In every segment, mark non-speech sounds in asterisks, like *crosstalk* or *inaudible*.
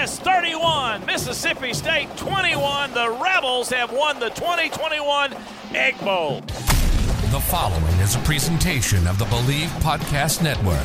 Miss 31, Mississippi State 21. The Rebels have won the 2021 Egg Bowl. The following is a presentation of the Bleav Podcast Network.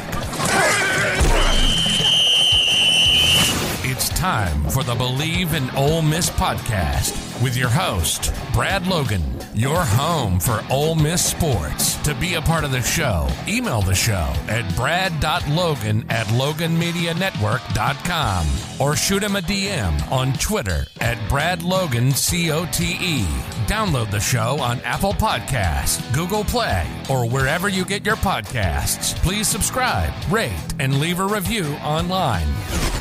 It's time for the Bleav in Ole Miss podcast with your host, Brad Logan, your home for Ole Miss sports. To be a part of the show, email the show at brad.logan at loganmedianetwork.com or shoot him a DM on Twitter at bradlogancote. Download the show on Apple Podcasts, Google Play, or wherever you get your podcasts. Please subscribe, rate, and leave a review online.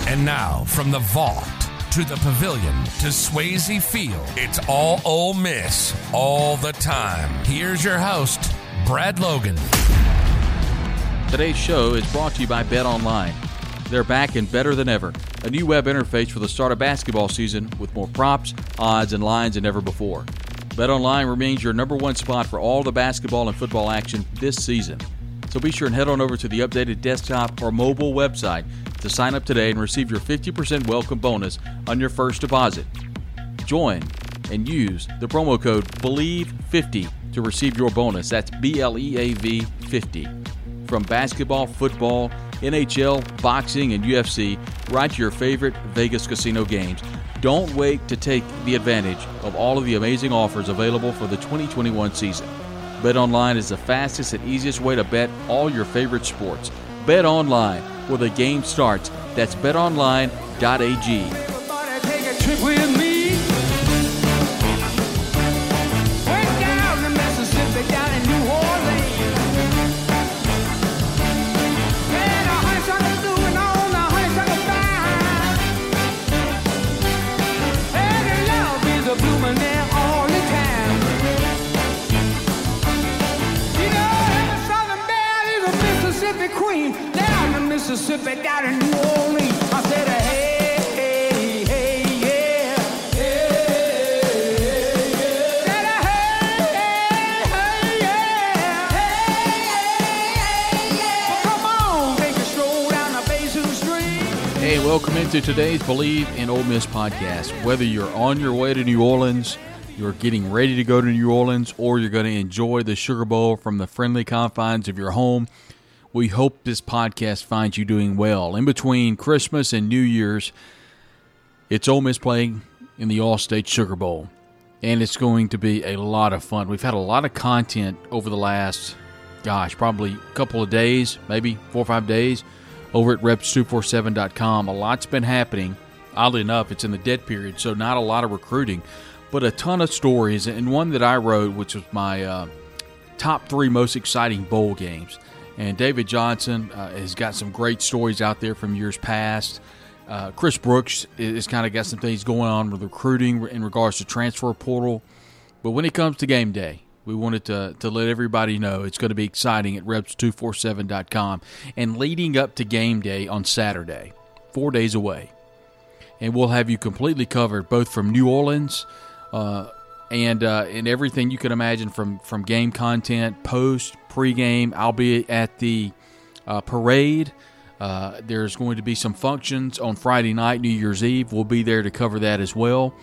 And now, from the vault to the pavilion to Swayze Field, it's all Ole Miss all the time. Here's your host, Brad Logan. Today's show is brought to you by Bet Online. They're back and better than ever. A new web interface for the start of basketball season with more props, odds, and lines than ever before. Bet Online remains your number one spot for all the basketball and football action this season. So be sure and head on over to the updated desktop or mobile website to sign up today and receive your 50% welcome bonus on your first deposit. Join and use the promo code BLEAV50 to receive your bonus. That's B L E A V 50. From basketball, football, NHL, boxing, and UFC, right to your favorite Vegas casino games. Don't wait to take the advantage of all of the amazing offers available for the 2021 season. Bet online is the fastest and easiest way to bet all your favorite sports. Bet online where the game starts. That's betonline.ag. Down the Mississippi, down in New Orleans. I said, hey. Hey, welcome into today's Bleav in Ole Miss podcast. Whether you're on your way to New Orleans, you're getting ready to go to New Orleans, or you're going to enjoy the Sugar Bowl from the friendly confines of your home, we hope this podcast finds you doing well. In between Christmas and New Year's, it's Ole Miss playing in the Allstate Sugar Bowl, and it's going to be a lot of fun. We've had a lot of content over the last, gosh, probably a couple of days, maybe four or five days, over at rebs247.com. A lot's been happening. Oddly enough, it's in the dead period, so not a lot of recruiting, but a ton of stories, and one that I wrote, which was my uh, top three most exciting bowl games. And David Johnson uh, has got some great stories out there from years past. Uh, Chris Brooks has kind of got some things going on with recruiting in regards to transfer portal. But when it comes to game day, we wanted to, to let everybody know it's going to be exciting at rebs247.com and leading up to game day on Saturday, four days away. And we'll have you completely covered both from New Orleans uh, and uh, and everything you can imagine from, from game content, post, pregame. I'll be at the uh, parade. Uh, there's going to be some functions on Friday night, New Year's Eve. We'll be there to cover that as well.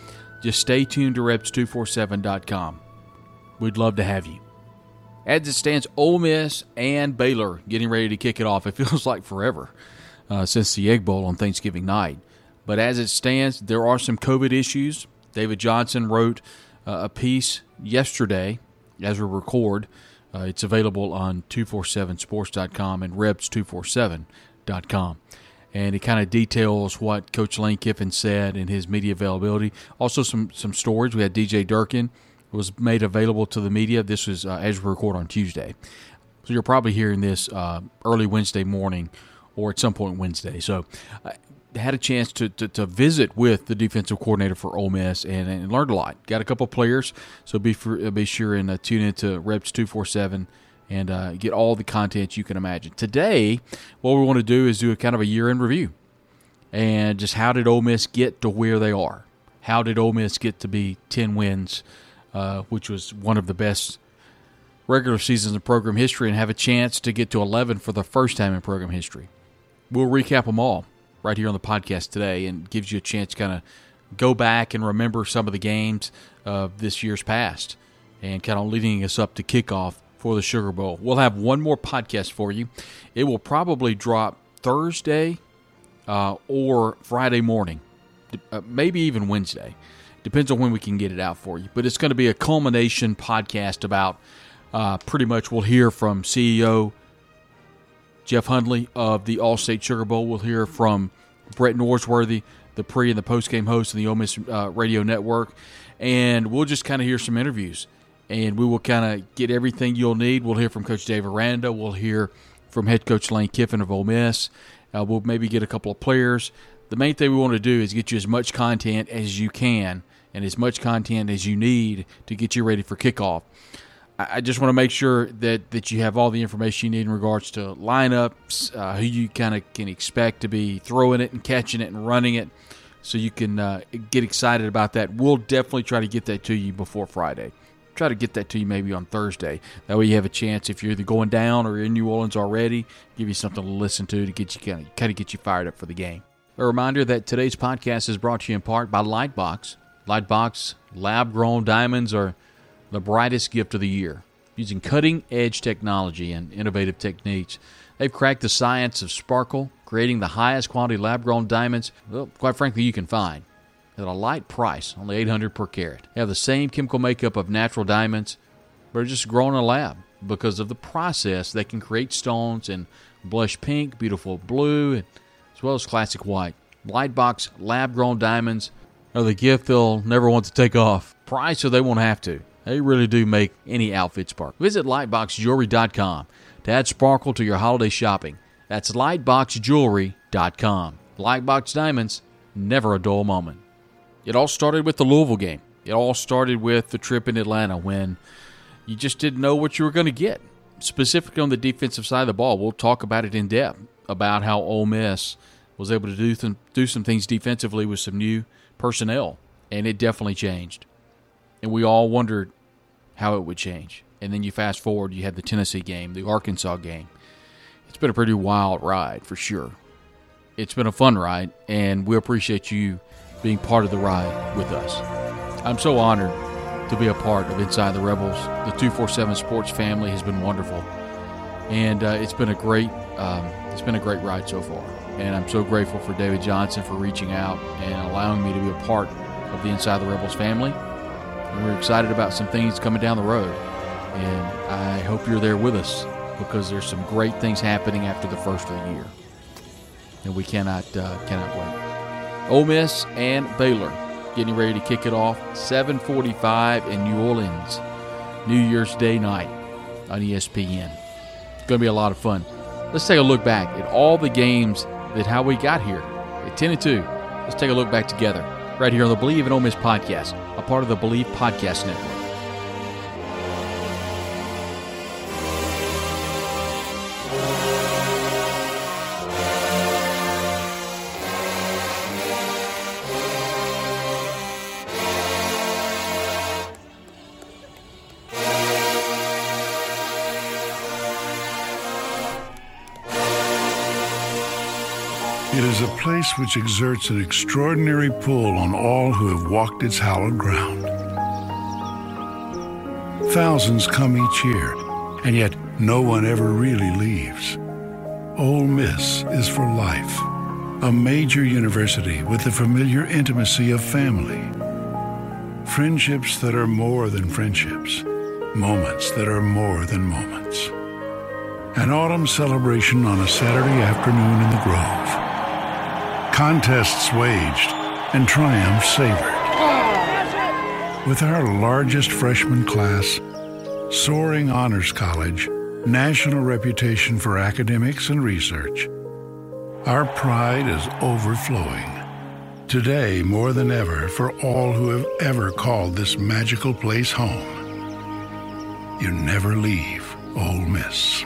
Just stay tuned to rebs247.com. We'd love to have you. As it stands, Ole Miss and Baylor getting ready to kick it off. It *laughs* feels like forever uh, since the Egg Bowl on Thanksgiving night. But as it stands, there are some COVID issues. David Johnson wrote uh, a piece yesterday as we record. Uh, it's available on 247sports.com and rebs247.com. And it kind of details what Coach Lane Kiffin said in his media availability. Also, some, some stories. We had DJ Durkin was made available to the media. This was uh, as we record on Tuesday. So you're probably hearing this uh, early Wednesday morning or at some point Wednesday. So I had a chance to, to, to visit with the defensive coordinator for Ole Miss and, and learned a lot. Got a couple players, so be for, be sure and uh, tune into Rebs two four seven and uh, get all the content you can imagine. Today, what we want to do is do a kind of a year in review and just how did Ole Miss get to where they are? How did Ole Miss get to be ten wins, uh, which was one of the best regular seasons in program history, and have a chance to get to eleven for the first time in program history? We'll recap them all. right here on the podcast today and gives you a chance to kind of go back and remember some of the games of this year's past and kind of leading us up to kickoff for the Sugar Bowl. We'll have one more podcast for you. It will probably drop Thursday uh, or Friday morning, uh, maybe even Wednesday. Depends on when we can get it out for you. But it's going to be a culmination podcast about uh, pretty much we'll hear from CEO Jeff Hundley of the Allstate Sugar Bowl. We'll hear from Brett Norsworthy, the pre and the post game host of the Ole Miss uh, Radio Network, and we'll just kind of hear some interviews, and we will kind of get everything you'll need. We'll hear from Coach Dave Aranda. We'll hear from head coach Lane Kiffin of Ole Miss. Uh, we'll maybe get a couple of players. The main thing we want to do is get you as much content as you can and as much content as you need to get you ready for kickoff. I just want to make sure that, that you have all the information you need in regards to lineups, uh, who you kind of can expect to be throwing it and catching it and running it, so you can uh, get excited about that. We'll definitely try to get that to you before Friday. Try to get that to you maybe on Thursday. That way you have a chance if you're either going down or in New Orleans already, give you something to listen to to get you kind of, kind of get you fired up for the game. A reminder that today's podcast is brought to you in part by Lightbox. Lightbox lab grown diamonds are the brightest gift of the year. Using cutting edge technology and innovative techniques, they've cracked the science of sparkle, creating the highest quality lab grown diamonds, well, quite frankly, you can find at a light price, only 800 per carat. They have the same chemical makeup of natural diamonds, but are just grown in a lab. Because of the process, they can create stones in blush pink, beautiful blue, as well as classic white. Lightbox lab grown diamonds are the gift they'll never want to take off. Price so they won't have to. They really do make any outfit spark. Visit lightboxjewelry.com to add sparkle to your holiday shopping. That's lightboxjewelry.com. Lightbox Diamonds, never a dull moment. It all started with the Louisville game. It all started with the trip in Atlanta when you just didn't know what you were going to get. Specifically on the defensive side of the ball, we'll talk about it in depth about how Ole Miss was able to do do some things defensively with some new personnel, and it definitely changed. And we all wondered how it would change. And then you fast forward, you had the Tennessee game, the Arkansas game. It's been a pretty wild ride for sure. It's been a fun ride, and we appreciate you being part of the ride with us. I'm so honored to be a part of Inside the Rebels. The 247 Sports family has been wonderful, and uh, it's been a great um, it's been a great ride so far. And I'm so grateful for David Johnson for reaching out and allowing me to be a part of the Inside the Rebels family. And we're excited about some things coming down the road. And I hope you're there with us because there's some great things happening after the first of the year. And we cannot uh, cannot wait. Ole Miss and Baylor getting ready to kick it off 7:45 in New Orleans, New Year's Day night on ESPN. It's going to be a lot of fun. Let's take a look back at all the games that how we got here at 10 and 2. Let's take a look back together right here on the Bleav in Ole Miss podcast, a part of the Bleav Podcast Network. Place which exerts an extraordinary pull on all who have walked its hallowed ground. Thousands come each year, and yet no one ever really leaves. Ole Miss is for life, a major university with the familiar intimacy of family. Friendships that are more than friendships, moments that are more than moments. An autumn celebration on a Saturday afternoon in the Grove contests waged, and triumphs savored. With our largest freshman class, soaring honors college, national reputation for academics and research, our pride is overflowing. Today, more than ever, for all who have ever called this magical place home, you never leave Ole Miss.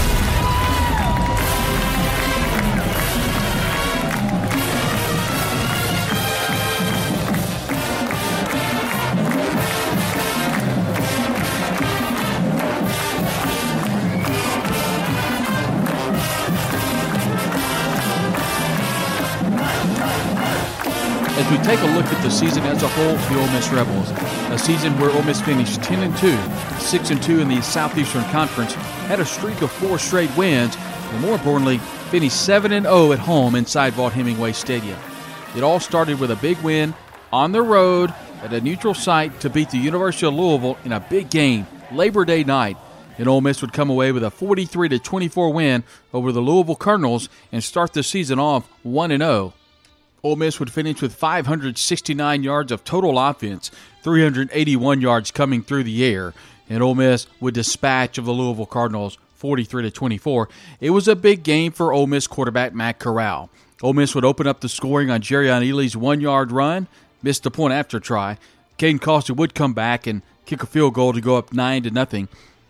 Season as a whole, the Ole Miss Rebels, a season where Ole Miss finished 10 and 2, 6 and 2 in the Southeastern Conference, had a streak of four straight wins, and more importantly, finished 7 and 0 at home inside Vaught Hemingway Stadium. It all started with a big win on the road at a neutral site to beat the University of Louisville in a big game, Labor Day night. And Ole Miss would come away with a 43 to 24 win over the Louisville Cardinals and start the season off 1 and 0. Ole Miss would finish with 569 yards of total offense, 381 yards coming through the air, and Ole Miss would dispatch of the Louisville Cardinals 43 to 24. It was a big game for Ole Miss quarterback Matt Corral. Ole Miss would open up the scoring on Jerrion Ealy's one-yard run, missed the point after try. Caden Costa would come back and kick a field goal to go up nine to nothing.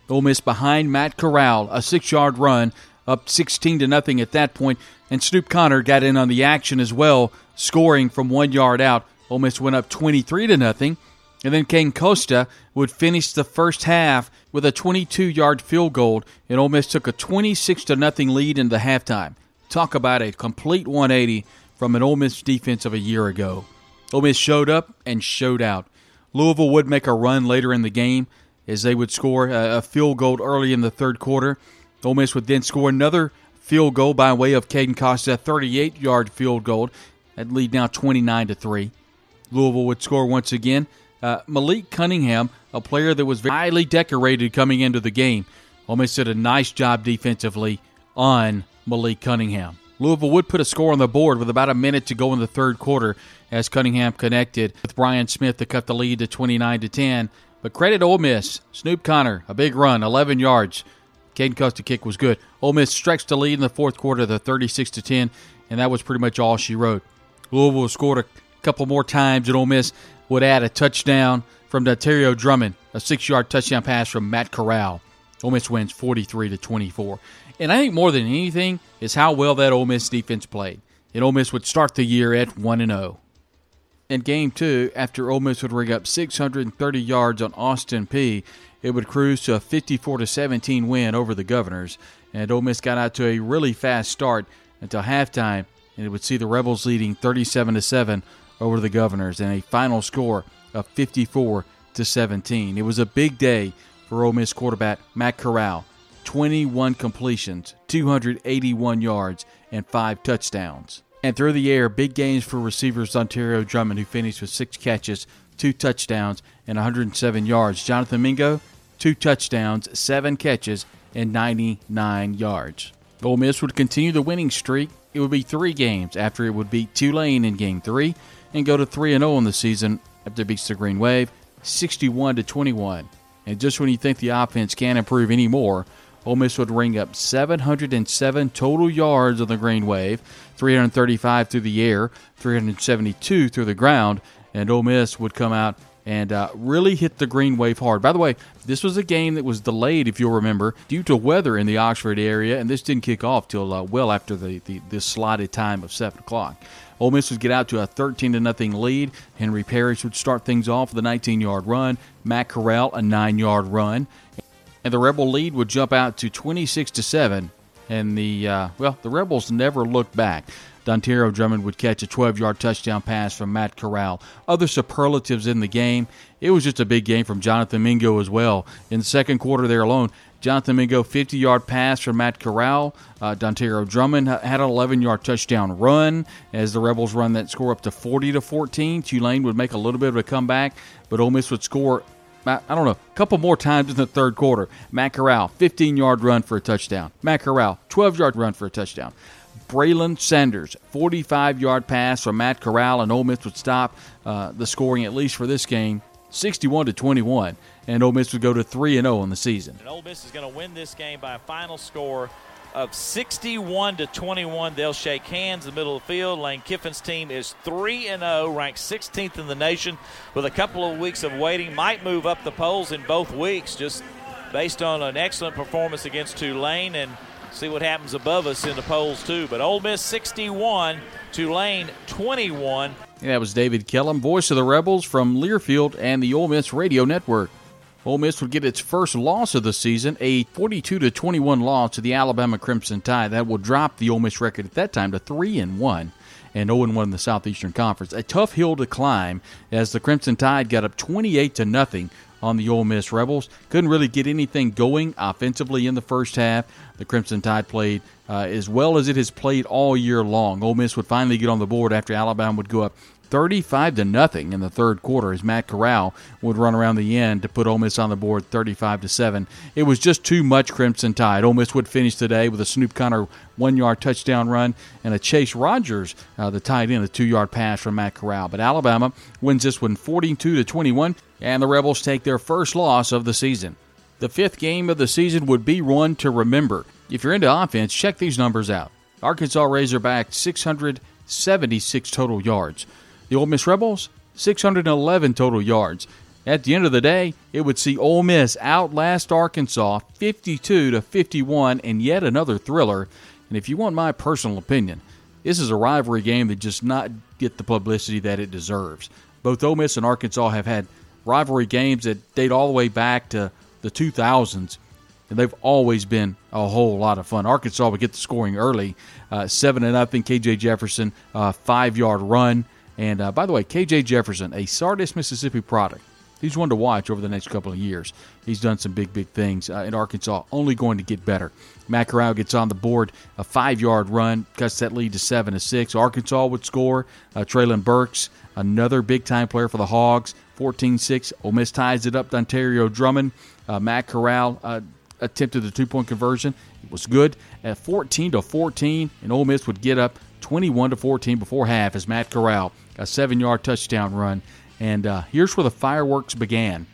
Ole Miss behind Matt Corral, a six-yard run, up 16 to nothing at that point, and Snoop Conner got in on the action as well, scoring from one yard out. Ole Miss went up 23 to nothing, and then Caden Costa would finish the first half with a 22-yard field goal, and Ole Miss took a 26 to nothing lead into the halftime. Talk about a complete 180 from an Ole Miss defense of a year ago. Ole Miss showed up and showed out. Louisville would make a run later in the game as they would score a field goal early in the third quarter. Ole Miss would then score another field goal by way of Caden Costa, 38-yard field goal. That lead now 29 to three. Louisville would score once again. Uh, Malik Cunningham, a player that was highly decorated coming into the game, Ole Miss did a nice job defensively on Malik Cunningham. Louisville would put a score on the board with about a minute to go in the third quarter as Cunningham connected with Brian Smith to cut the lead to 29 to 10. But credit Ole Miss, Snoop Conner, a big run, 11 yards. Caden Costa kick was good. Ole Miss stretched the lead in the fourth quarter, the 36 to 10, and that was pretty much all she wrote. Louisville scored a couple more times, and Ole Miss would add a touchdown from Dontario Drummond, a six-yard touchdown pass from Matt Corral. Ole Miss wins 43 to 24. And I think more than anything is how well that Ole Miss defense played. And Ole Miss would start the year at 1 and 0. In game two, after Ole Miss would rig up 630 yards on Austin Peay, it would cruise to a 54 to 17 win over the Governors. And Ole Miss got out to a really fast start until halftime, and it would see the Rebels leading 37 to 7 over the Governors and a final score of 54 to 17. It was a big day for Ole Miss quarterback Matt Corral. 21 completions, 281 yards, and five touchdowns. And through the air, big games for receivers Dontario Drummond, who finished with six catches, two touchdowns, and 107 yards. Jonathan Mingo, two touchdowns, seven catches, and 99 yards. Ole Miss would continue the winning streak. It would be three games after it would beat Tulane in Game Three, and go to 3 and 0 in the season after it beats the Green Wave, 61 to 21. And just when you think the offense can't improve anymore, Ole Miss would ring up 707 total yards on the Green Wave, 335 through the air, 372 through the ground, and Ole Miss would come out and uh, really hit the Green Wave hard. By the way, this was a game that was delayed, if you'll remember, due to weather in the Oxford area, and this didn't kick off till uh, well after the, the, the slotted time of 7 o'clock. Ole Miss would get out to a 13 to nothing lead. Henry Parrish would start things off with a 19 yard run. Matt Corral a 9 yard run, and the Rebel lead would jump out to 26 to seven. And the uh, well, the Rebels never looked back. Dontario Drummond would catch a 12 yard touchdown pass from Matt Corral. Other superlatives in the game. It was just a big game from Jonathan Mingo as well. In the second quarter there alone, Jonathan Mingo, 50 yard pass from Matt Corral. Uh, Dontario Drummond had an 11 yard touchdown run as the Rebels run that score up to 40 to 14. Tulane would make a little bit of a comeback, but Ole Miss would score I don't know, a couple more times in the third quarter. Matt Corral, 15 yard run for a touchdown. Matt Corral, 12 yard run for a touchdown. Braylon Sanders, 45 yard pass from Matt Corral, and Ole Miss would stop uh, the scoring, at least for this game, 61 to 21. And Ole Miss would go to 3 and 0 in the season. And Ole Miss is going to win this game by a final score of 61 to 21. They'll shake hands in the middle of the field. Lane Kiffin's team is 3 and 0, ranked 16th in the nation. With a couple of weeks of waiting, might move up the polls in both weeks, just based on an excellent performance against Tulane and see what happens above us in the polls too. But Ole Miss 61, Tulane 21. And that was David Kellum, voice of the Rebels from Learfield and the Ole Miss Radio Network. Ole Miss would get its first loss of the season, a 42 to 21 loss to the Alabama Crimson Tide. That will drop the Ole Miss record at that time to 3 and 1 and 0 1 in the Southeastern Conference. A tough hill to climb as the Crimson Tide got up 28 to nothing on the Ole Miss Rebels. Couldn't really get anything going offensively in the first half. The Crimson Tide played uh, as well as it has played all year long. Ole Miss would finally get on the board after Alabama would go up 35 to nothing in the third quarter as Matt Corral would run around the end to put Ole Miss on the board 35 to 7. It was just too much Crimson Tide. Ole Miss would finish today with a Snoop Conner one yard touchdown run and a Chase Rogers, uh, the tight end, a two yard pass from Matt Corral. But Alabama wins this one 42 to 21, and the Rebels take their first loss of the season. The fifth game of the season would be one to remember. If you're into offense, check these numbers out. Arkansas Razorback 676 total yards. The Ole Miss Rebels, 611 total yards. At the end of the day, it would see Ole Miss outlast Arkansas 52 to 51 and yet another thriller. And if you want my personal opinion, this is a rivalry game that just not get the publicity that it deserves. Both Ole Miss and Arkansas have had rivalry games that date all the way back to the 2000s, and they've always been a whole lot of fun. Arkansas would get the scoring early, uh, seven and nothing. KJ Jefferson, uh, five yard run. And uh, by the way, KJ Jefferson, a Sardis, Mississippi product. He's one to watch over the next couple of years. He's done some big, big things uh, in Arkansas, only going to get better. Matt Corral gets on the board, a five yard run, cuts that lead to 7 to 6. Arkansas would score. Uh, Treylon Burks, another big time player for the Hogs, 14 6. Ole Miss ties it up to Dontario Drummond. Uh, Matt Corral uh, attempted the two point conversion. It was good at 14 to 14, and Ole Miss would get up 21 to 14 before half as Matt Corral a seven yard touchdown run. And uh, here's where the fireworks began.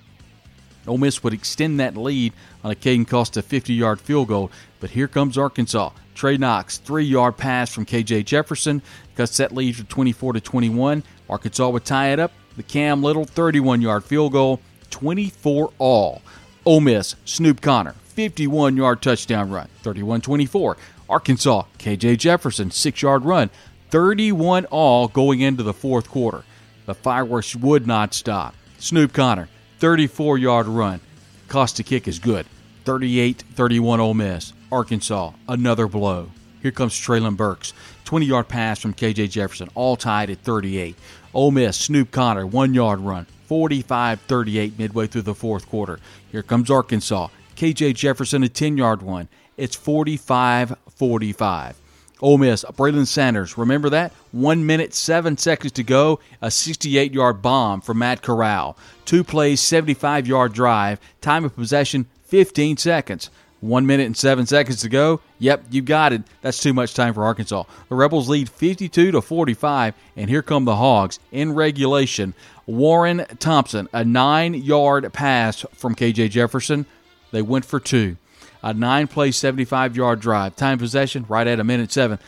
Ole Miss would extend that lead on a Caden Costa 50 yard field goal, but here comes Arkansas. Trey Knox, three yard pass from KJ Jefferson, cuts that lead to 24 to 21. Arkansas would tie it up. The Cam Little 31 yard field goal, 24 all. Ole Miss, Snoop Conner, 51 yard touchdown run, 31 24. Arkansas, KJ Jefferson, six yard run, 31 all going into the fourth quarter. The fireworks would not stop. Snoop Conner, 34 yard run. Cost to kick is good. 38 31 Ole Miss. Arkansas, another blow. Here comes Treylon Burks. 20 yard pass from KJ Jefferson, all tied at 38. Ole Miss, Snoop Conner, one yard run. 45 38 midway through the fourth quarter. Here comes Arkansas. KJ Jefferson, a 10 yard one. It's 45 45. Ole Miss, Braylon Sanders. Remember that? One minute, seven seconds to go. A 68 yard bomb from Matt Corral. Two plays, 75 yard drive. Time of possession, 15 seconds. One minute and seven seconds to go. Yep, you got it. That's too much time for Arkansas. The Rebels lead 52 to 45, and here come the Hogs in regulation. Warren Thompson, a nine yard pass from KJ Jefferson. They went for two a nine play, 75 yard drive. Time possession right at a minute seven.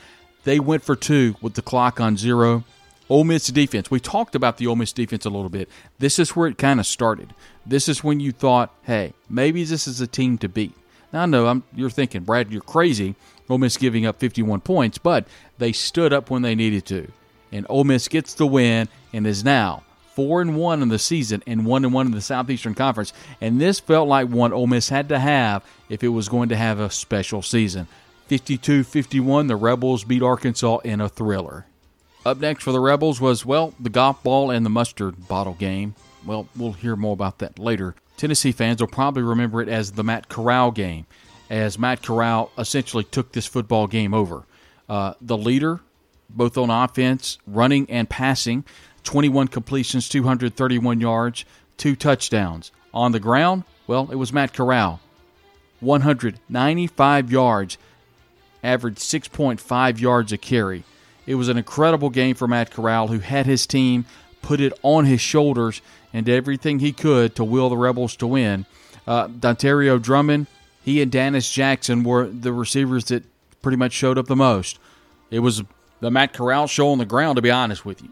They went for two with the clock on zero. Ole Miss defense. We talked about the Ole Miss defense a little bit. This is where it kind of started. This is when you thought, hey, maybe this is a team to beat. Now I know I'm, you're thinking, Brad, you're crazy. Ole Miss giving up 51 points, but they stood up when they needed to, and Ole Miss gets the win and is now four and one in the season and one and one in the Southeastern Conference. And this felt like one Ole Miss had to have if it was going to have a special season. 52-51, the Rebels beat Arkansas in a thriller. Up next for the Rebels was, well, the golf ball and the mustard bottle game. Well, we'll hear more about that later. Tennessee fans will probably remember it as the Matt Corral game, as Matt Corral essentially took this football game over. Uh, the leader, both on offense, running, and passing, 21 completions, 231 yards, two touchdowns. On the ground, well, it was Matt Corral. 195 yards. averaged 6.5 yards a carry. It was an incredible game for Matt Corral, who had his team put it on his shoulders and did everything he could to will the Rebels to win. Uh, Dontario Drummond, he and Dennis Jackson were the receivers that pretty much showed up the most. It was the Matt Corral show on the ground, to be honest with you.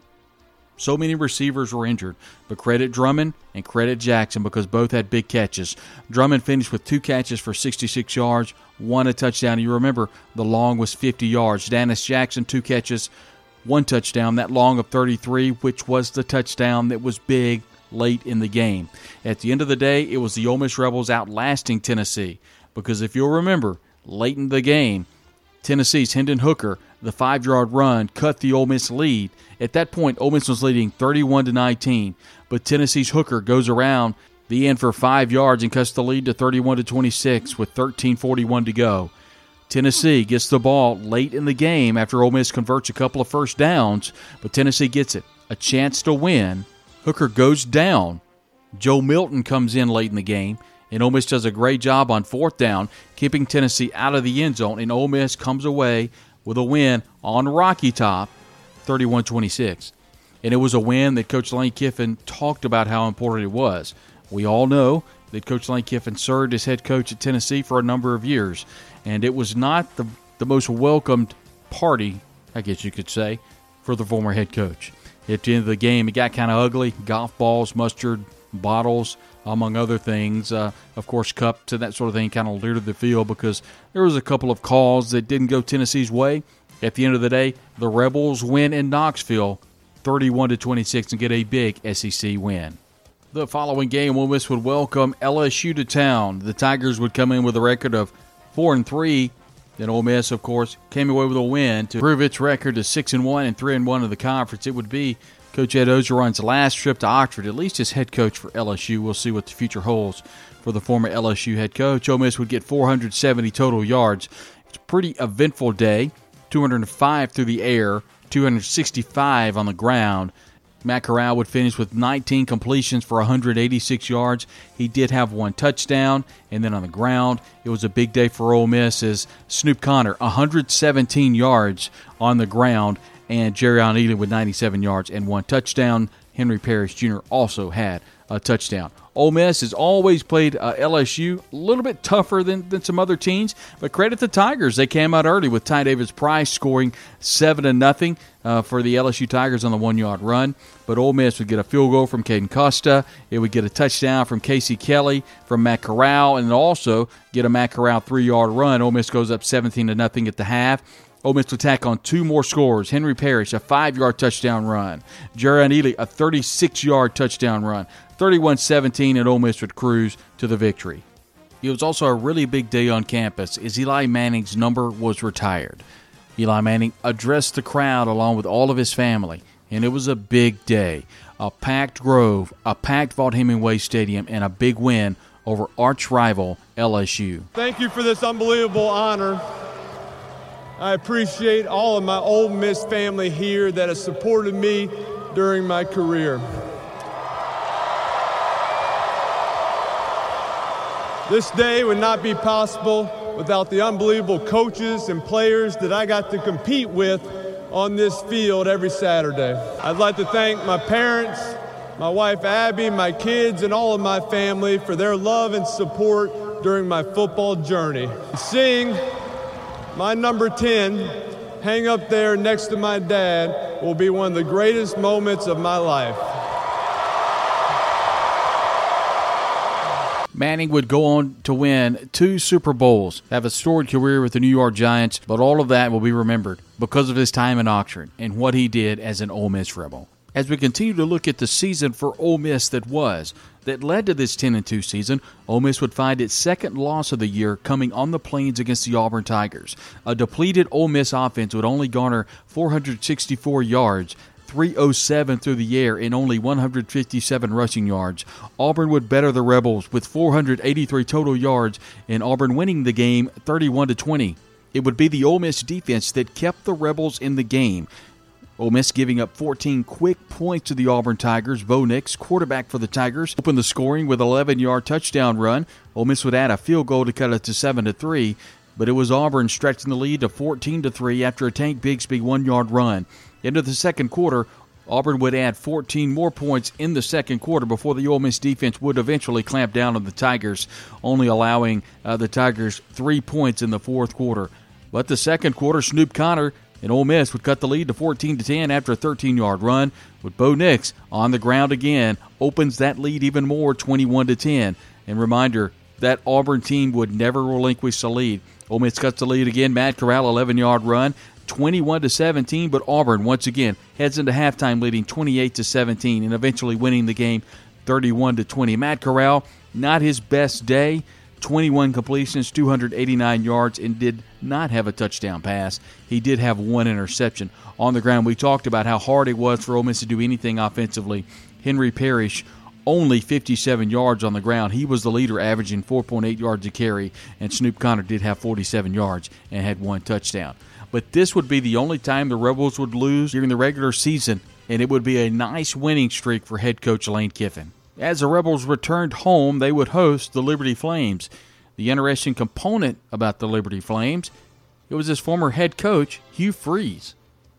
So many receivers were injured, but credit Drummond and credit Jackson because both had big catches. Drummond finished with two catches for 66 yards, one a touchdown. You remember the long was 50 yards. Dennis Jackson, two catches, one touchdown. That long of 33, which was the touchdown that was big late in the game. At the end of the day, it was the Ole Miss Rebels outlasting Tennessee because if you'll remember, late in the game, Tennessee's Hendon Hooker, the five yard run, cut the Ole Miss lead. At that point, Ole Miss was leading 31 to 19, but Tennessee's Hooker goes around the end for five yards and cuts the lead to 31 to 26 with 13:41 to go. Tennessee gets the ball late in the game after Ole Miss converts a couple of first downs, but Tennessee gets it, a chance to win. Hooker goes down. Joe Milton comes in late in the game, and Ole Miss does a great job on fourth down, keeping Tennessee out of the end zone, and Ole Miss comes away with a win on Rocky Top, 31 26. And it was a win that Coach Lane Kiffin talked about how important it was. We all know that Coach Lane Kiffin served as head coach at Tennessee for a number of years, and it was not the, the most welcomed party, I guess you could say, for the former head coach. At the end of the game, it got kind of ugly. Golf balls, mustard bottles, among other things. Uh, of course, Cup and that sort of thing kind of littered the field because there was a couple of calls that didn't go Tennessee's way. At the end of the day, the Rebels win in Knoxville, 31 to 26, and get a big SEC win. The following game, Ole Miss would welcome LSU to town. The Tigers would come in with a record of four and three. Then Ole Miss, of course, came away with a win to prove its record to six and one and three and one of the conference. It would be Coach Ed Orgeron's last trip to Oxford, at least as head coach for LSU. We'll see what the future holds for the former LSU head coach. Ole Miss would get 470 total yards. It's a pretty eventful day. 205 through the air, 265 on the ground. Matt Corral would finish with 19 completions for 186 yards. He did have one touchdown, and then on the ground, it was a big day for Ole Miss as Snoop Conner, 117 yards on the ground, and Jerrion Ealy with 97 yards and one touchdown. Henry Parrish Jr. also had a touchdown. Ole Miss has always played uh, LSU a little bit tougher than, than some other teams, but credit the Tigers. They came out early with Ty Davis Price scoring seven to nothing uh, for the LSU Tigers on the one yard run. But Ole Miss would get a field goal from Caden Costa. It would get a touchdown from Casey Kelly from Matt Corral, and also get a Matt Corral three yard run. Ole Miss goes up 17 to nothing at the half. Ole Miss would tack on two more scores. Henry Parrish, a five yard touchdown run. Jerrion Ealy, a 36 yard touchdown run. 31 17, and Ole Miss would cruise to the victory. It was also a really big day on campus as Eli Manning's number was retired. Eli Manning addressed the crowd along with all of his family, and it was a big day. A packed Grove, a packed Vaught Hemingway Stadium, and a big win over arch rival LSU. Thank you for this unbelievable honor. I appreciate all of my Ole Miss family here that has supported me during my career. This day would not be possible without the unbelievable coaches and players that I got to compete with on this field every Saturday. I'd like to thank my parents, my wife Abby, my kids, and all of my family for their love and support during my football journey. Seeing my number 10 hang up there next to my dad will be one of the greatest moments of my life. Manning would go on to win two Super Bowls, have a storied career with the New York Giants, but all of that will be remembered because of his time in Oxford and what he did as an Ole Miss Rebel. As we continue to look at the season for Ole Miss that was, that led to this 10 2 season, Ole Miss would find its second loss of the year coming on the plains against the Auburn Tigers. A depleted Ole Miss offense would only garner 464 yards 307 through the air and only 157 rushing yards. Auburn would better the Rebels with 483 total yards and Auburn winning the game 31 to 20. It would be the Ole Miss defense that kept the Rebels in the game. Ole Miss giving up 14 quick points to the Auburn Tigers. Bo Nix, quarterback for the Tigers, opened the scoring with 11-yard touchdown run. Ole Miss would add a field goal to cut it to 7 to 3. but it was Auburn stretching the lead to 14 to 3 after a Tank Bigsby one yard run. Into the second quarter, Auburn would add 14 more points in the second quarter before the Ole Miss defense would eventually clamp down on the Tigers, only allowing uh, the Tigers three points in the fourth quarter. But the second quarter, Snoop Conner and Ole Miss would cut the lead to 14 to 10 after a 13-yard run. With Bo Nix on the ground again, opens that lead even more, 21 to 10. And reminder that Auburn team would never relinquish the lead. Ole Miss cuts the lead again. Matt Corral, 11-yard run. 21 to 17, but Auburn once again heads into halftime leading 28 to 17 and eventually winning the game 31 to 20. Matt Corral, not his best day, 21 completions, 289 yards, and did not have a touchdown pass. He did have one interception on the ground. We talked about how hard it was for Ole Miss to do anything offensively. Henry Parrish only 57 yards on the ground. He was the leader, averaging 4.8 yards a carry, and Snoop Conner did have 47 yards and had one touchdown. But this would be the only time the Rebels would lose during the regular season, and it would be a nice winning streak for head coach Lane Kiffin. As the Rebels returned home, they would host the Liberty Flames. The interesting component about the Liberty Flames, it was his former head coach, Hugh Freeze.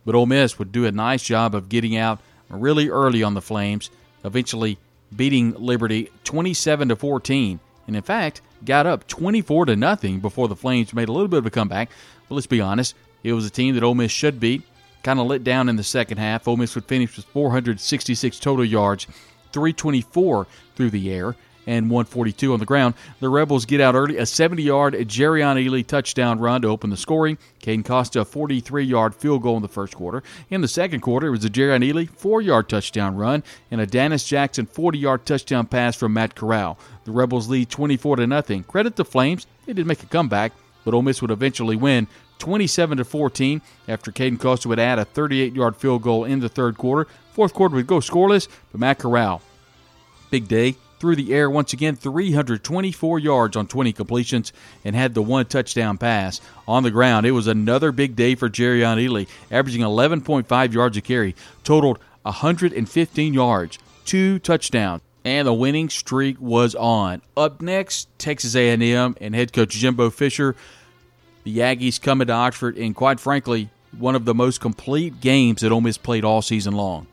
But Ole Miss would do a nice job of getting out really early on the Flames, eventually beating Liberty 27 to 14, and in fact got up 24 to nothing before the Flames made a little bit of a comeback. But let's be honest, it was a team that Ole Miss should beat. Kind of let down in the second half. Ole Miss would finish with 466 total yards, 324 through the air, and 142 on the ground. The Rebels get out early, a 70-yard Jerrion Ealy touchdown run to open the scoring. Caden Costa a 43-yard field goal in the first quarter. In the second quarter, it was a Jerrion Ealy four-yard touchdown run and a Dennis Jackson 40-yard touchdown pass from Matt Corral. The Rebels lead 24 to nothing. Credit the Flames; they did make a comeback, but Ole Miss would eventually win 27 to 14 after Caden Costa would add a 38-yard field goal in the third quarter. Fourth quarter would go scoreless, but Matt Corral, big day through the air once again, 324 yards on 20 completions, and had the one touchdown pass on the ground. It was another big day for Jerrion Ealy, averaging 11.5 yards a carry, totaled 115 yards, two touchdowns and the winning streak was on. Up next, Texas A&M and head coach Jimbo Fisher the Aggies coming to Oxford in, quite frankly, one of the most complete games that Ole Miss played all season long.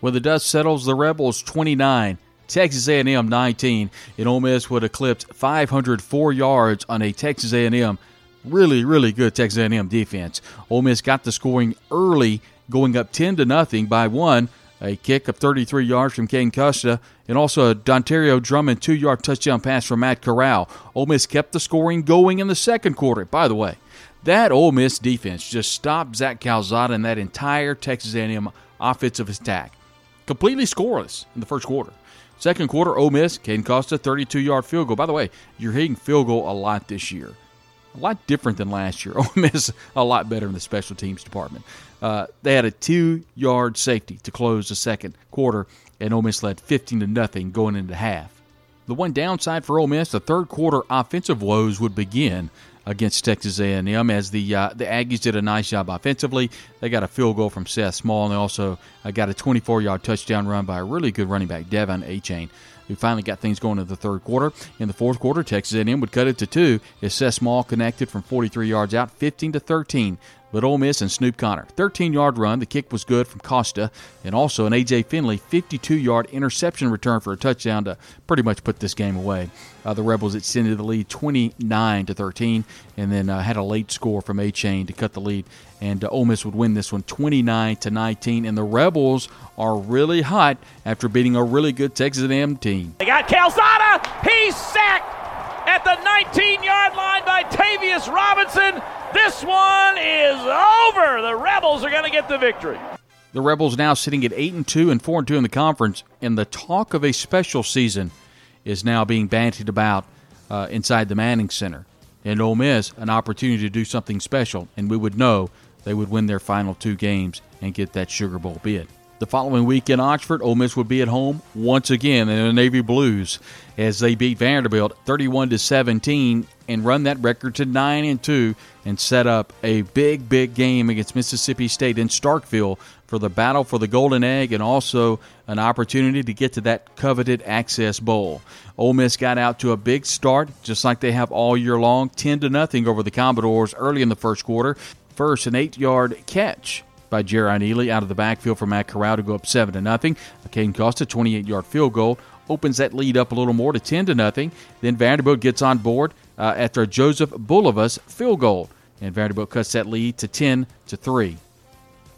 When the dust settles, the Rebels 29, Texas A&M 19, and Ole Miss would eclipse 504 yards on a Texas A&M really, really good Texas A&M defense. Ole Miss got the scoring early, going up 10 to nothing by one a kick of 33 yards from Caden Costa, and also a Dontario Drummond two yard touchdown pass from Matt Corral. Ole Miss kept the scoring going in the second quarter. By the way, that Ole Miss defense just stopped Zach Calzada and that entire Texas A&M offensive attack. Completely scoreless in the first quarter. Second quarter, Ole Miss, Caden Costa, 32 yard field goal. By the way, you're hitting field goal a lot this year. A lot different than last year. *laughs* Ole Miss a lot better in the special teams department. Uh, they had a two-yard safety to close the second quarter, and Ole Miss led 15 to nothing going into half. The one downside for Ole Miss, the third quarter offensive woes would begin against Texas A&M as the uh, the Aggies did a nice job offensively. They got a field goal from Seth Small, and they also uh, got a 24-yard touchdown run by a really good running back, De'Von Achane. We finally got things going in the third quarter. In the fourth quarter, Texas A&M would cut it to two as Seth Small connected from 43 yards out, 15 to 13 but Ole Miss and Snoop Conner. 13 yard run. The kick was good from Costa, and also an A.J. Finley 52 yard interception return for a touchdown to pretty much put this game away. Uh, the Rebels extended the lead 29 to 13, and then uh, had a late score from Achane to cut the lead. And uh, Ole Miss would win this one 29 to 19. And the Rebels are really hot after beating a really good Texas A&M team. They got Calzada. He's sacked at the 19 yard line by Tavius Robinson. This one is over. The Rebels are going to get the victory. The Rebels now sitting at 8 and 2 and 4 and 2 in the conference, and the talk of a special season is now being bantied about uh, inside the Manning Center. And Ole Miss, an opportunity to do something special, and we would know they would win their final two games and get that Sugar Bowl bid. The following week in Oxford, Ole Miss would be at home once again in the Navy Blues as they beat Vanderbilt 31 to 17 and run that record to 9 and 2 and set up a big big game against Mississippi State in Starkville for the battle for the Golden Egg and also an opportunity to get to that coveted Access Bowl. Ole Miss got out to a big start just like they have all year long, 10 to nothing over the Commodores early in the first quarter. First, an 8-yard catch by Jerrion Ealy out of the backfield for Matt Corral to go up seven to nothing. Caden Costa, 28-yard field goal, opens that lead up a little more to 10 to nothing. Then Vanderbilt gets on board uh, after a Joseph Bulovas field goal, and Vanderbilt cuts that lead to 10 to three.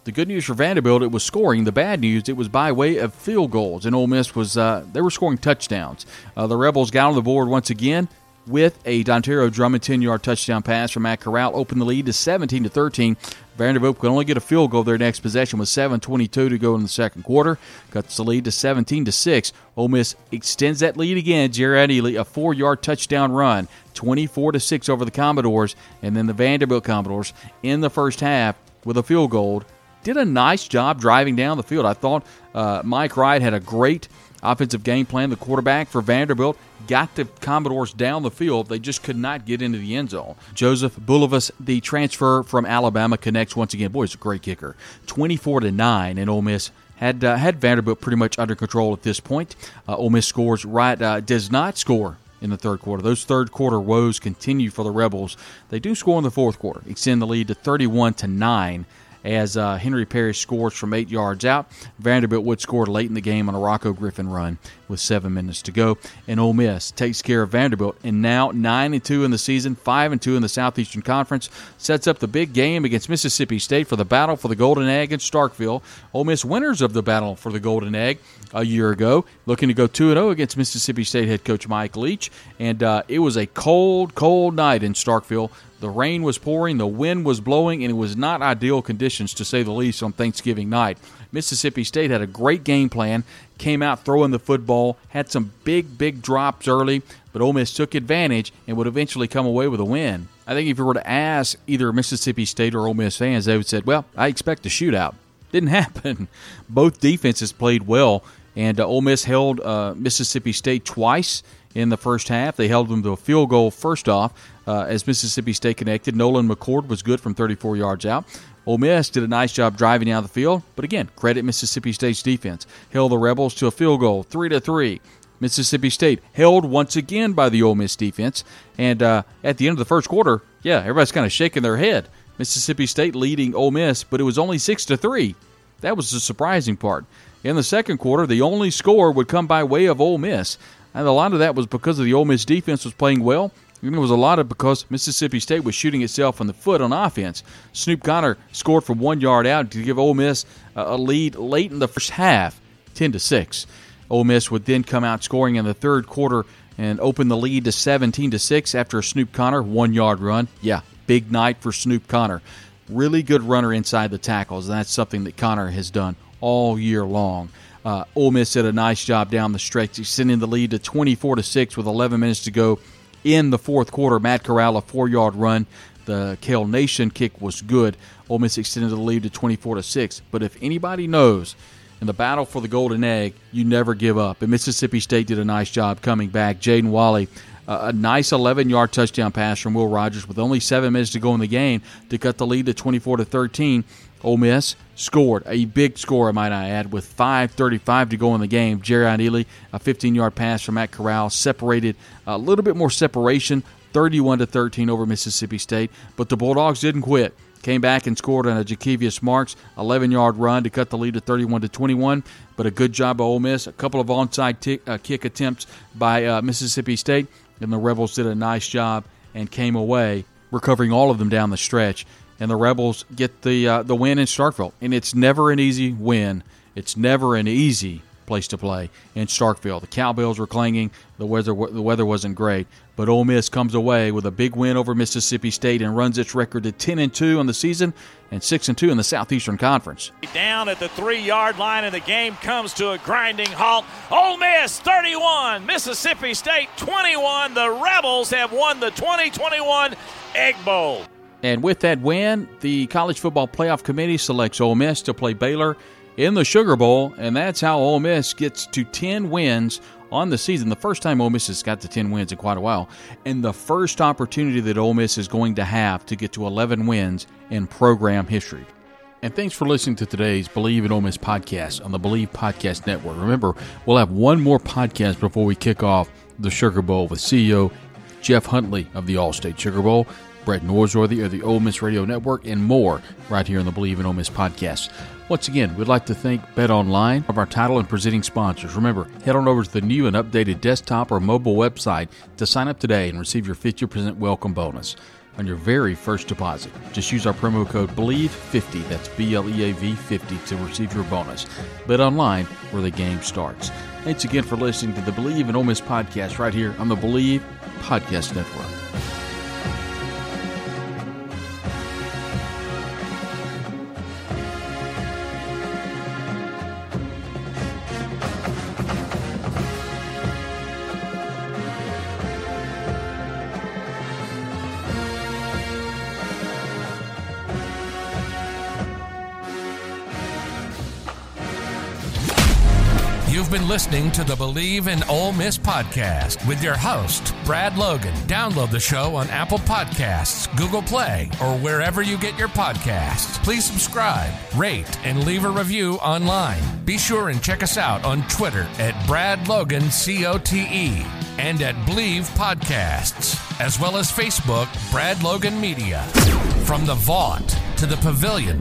The good news for Vanderbilt, it was scoring. The bad news, it was by way of field goals. And Ole Miss was uh, they were scoring touchdowns. Uh, the Rebels got on the board once again with a Dontario Drummond 10 yard touchdown pass from Matt Corral, opened the lead to 17 to 13. Vanderbilt could only get a field goal their next possession with 7:22 to go in the second quarter. Cuts the lead to 17 to six. Ole Miss extends that lead again. Jerrion Ealy a four-yard touchdown run, 24 to six over the Commodores, and then the Vanderbilt Commodores in the first half with a field goal. Did a nice job driving down the field. I thought uh, Mike Wright had a great offensive game plan. The quarterback for Vanderbilt got the Commodores down the field. They just could not get into the end zone. Joseph Bulovas, the transfer from Alabama, connects once again. Boy, he's a great kicker. 24 to 9, and Ole Miss had uh, had Vanderbilt pretty much under control at this point. Uh, Ole Miss scores right, uh, does not score in the third quarter. Those third quarter woes continue for the Rebels. They do score in the fourth quarter, extend the lead to 31 to 9 as uh, Henry Parrish scores from eight yards out. Vanderbilt would score late in the game on a Rocko Griffin run with seven minutes to go. And Ole Miss takes care of Vanderbilt, and now nine and two in the season, five and two in the Southeastern Conference, sets up the big game against Mississippi State for the battle for the Golden Egg in Starkville. Ole Miss winners of the battle for the Golden Egg a year ago, looking to go two and zero against Mississippi State head coach Mike Leach, and uh, it was a cold, cold night in Starkville the rain was pouring, the wind was blowing, and it was not ideal conditions to say the least on Thanksgiving night. Mississippi State had a great game plan, came out throwing the football, had some big, big drops early, but Ole Miss took advantage and would eventually come away with a win. I think if you were to ask either Mississippi State or Ole Miss fans, they would say, "Well, I expect a shootout." *laughs* Didn't happen. Both defenses played well, and uh, Ole Miss held uh, Mississippi State twice in the first half. They held them to a field goal first off uh, as Mississippi State connected. Nolan McCord was good from 34 yards out. Ole Miss did a nice job driving down the field, but again, credit Mississippi State's defense. Held the Rebels to a field goal, three to three. Mississippi State held once again by the Ole Miss defense, and uh, at the end of the first quarter, yeah, everybody's kind of shaking their head. Mississippi State leading Ole Miss, but it was only six to three. That was the surprising part. In the second quarter, the only score would come by way of Ole Miss. And a lot of that was because of the Ole Miss defense was playing well. It was a lot of because Mississippi State was shooting itself in the foot on offense. Snoop Conner scored from one yard out to give Ole Miss a lead late in the first half, ten to six. Ole Miss would then come out scoring in the third quarter and open the lead to 17 to 6 after a Snoop Conner one yard run. Yeah, big night for Snoop Conner. Really good runner inside the tackles, and that's something that Conner has done all year long. Uh, Ole Miss did a nice job down the stretch, extending the lead to 24 to six with 11 minutes to go in the fourth quarter. Matt Corral a four-yard run. The Kale Nation kick was good. Ole Miss extended the lead to 24 to six. But if anybody knows, in the battle for the Golden Egg, you never give up. And Mississippi State did a nice job coming back. Jaden Walley a nice 11 yard touchdown pass from Will Rogers with only seven minutes to go in the game to cut the lead to 24 to 13. Ole Miss scored a big score, I might I add, with 5:35 to go in the game. Jerrion Ealy, a 15-yard pass from Matt Corral, separated a little bit more separation, 31 to 13 over Mississippi State. But the Bulldogs didn't quit. Came back and scored on a Jo'quavious Marks 11-yard run to cut the lead to 31 to 21. But a good job by Ole Miss. A couple of onside uh, kick attempts by uh, Mississippi State, and the Rebels did a nice job and came away recovering all of them down the stretch and the Rebels get the uh, the win in Starkville. And it's never an easy win. It's never an easy place to play in Starkville. The cowbells were clanging. The weather the weather wasn't great, but Ole Miss comes away with a big win over Mississippi State and runs its record to 10 and 2 on the season and 6 and 2 in the Southeastern Conference. Down at the 3-yard line and the game comes to a grinding halt. Ole Miss 31, Mississippi State 21. The Rebels have won the 2021 Egg Bowl. And with that win, the College Football Playoff Committee selects Ole Miss to play Baylor in the Sugar Bowl, and that's how Ole Miss gets to 10 wins on the season. The first time Ole Miss has got to 10 wins in quite a while, and the first opportunity that Ole Miss is going to have to get to 11 wins in program history. And thanks for listening to today's Bleav in Ole Miss podcast on the Bleav Podcast Network. Remember, we'll have one more podcast before we kick off the Sugar Bowl with CEO Jeff Hundley of the Allstate Sugar Bowl, Brett Norsworthy of the Ole Miss Radio Network, and more right here on the Bleav in Ole Miss podcast. Once again, we'd like to thank Bet Online of our title and presenting sponsors. Remember, head on over to the new and updated desktop or mobile website to sign up today and receive your 50% welcome bonus on your very first deposit. Just use our promo code BLEAV50, that's B L E A V 50, to receive your bonus. Bet online where the game starts. Thanks again for listening to the Bleav in Ole Miss podcast right here on the Bleav Podcast Network. Been listening to the Bleav in Ole Miss podcast with your host, Brad Logan. Download the show on Apple Podcasts, Google Play, or wherever you get your podcasts. Please subscribe, rate, and leave a review online. Be sure and check us out on Twitter at Brad Logan COTE and at Bleav Podcasts, as well as Facebook, Brad Logan Media. From the Vaught to the Pavilion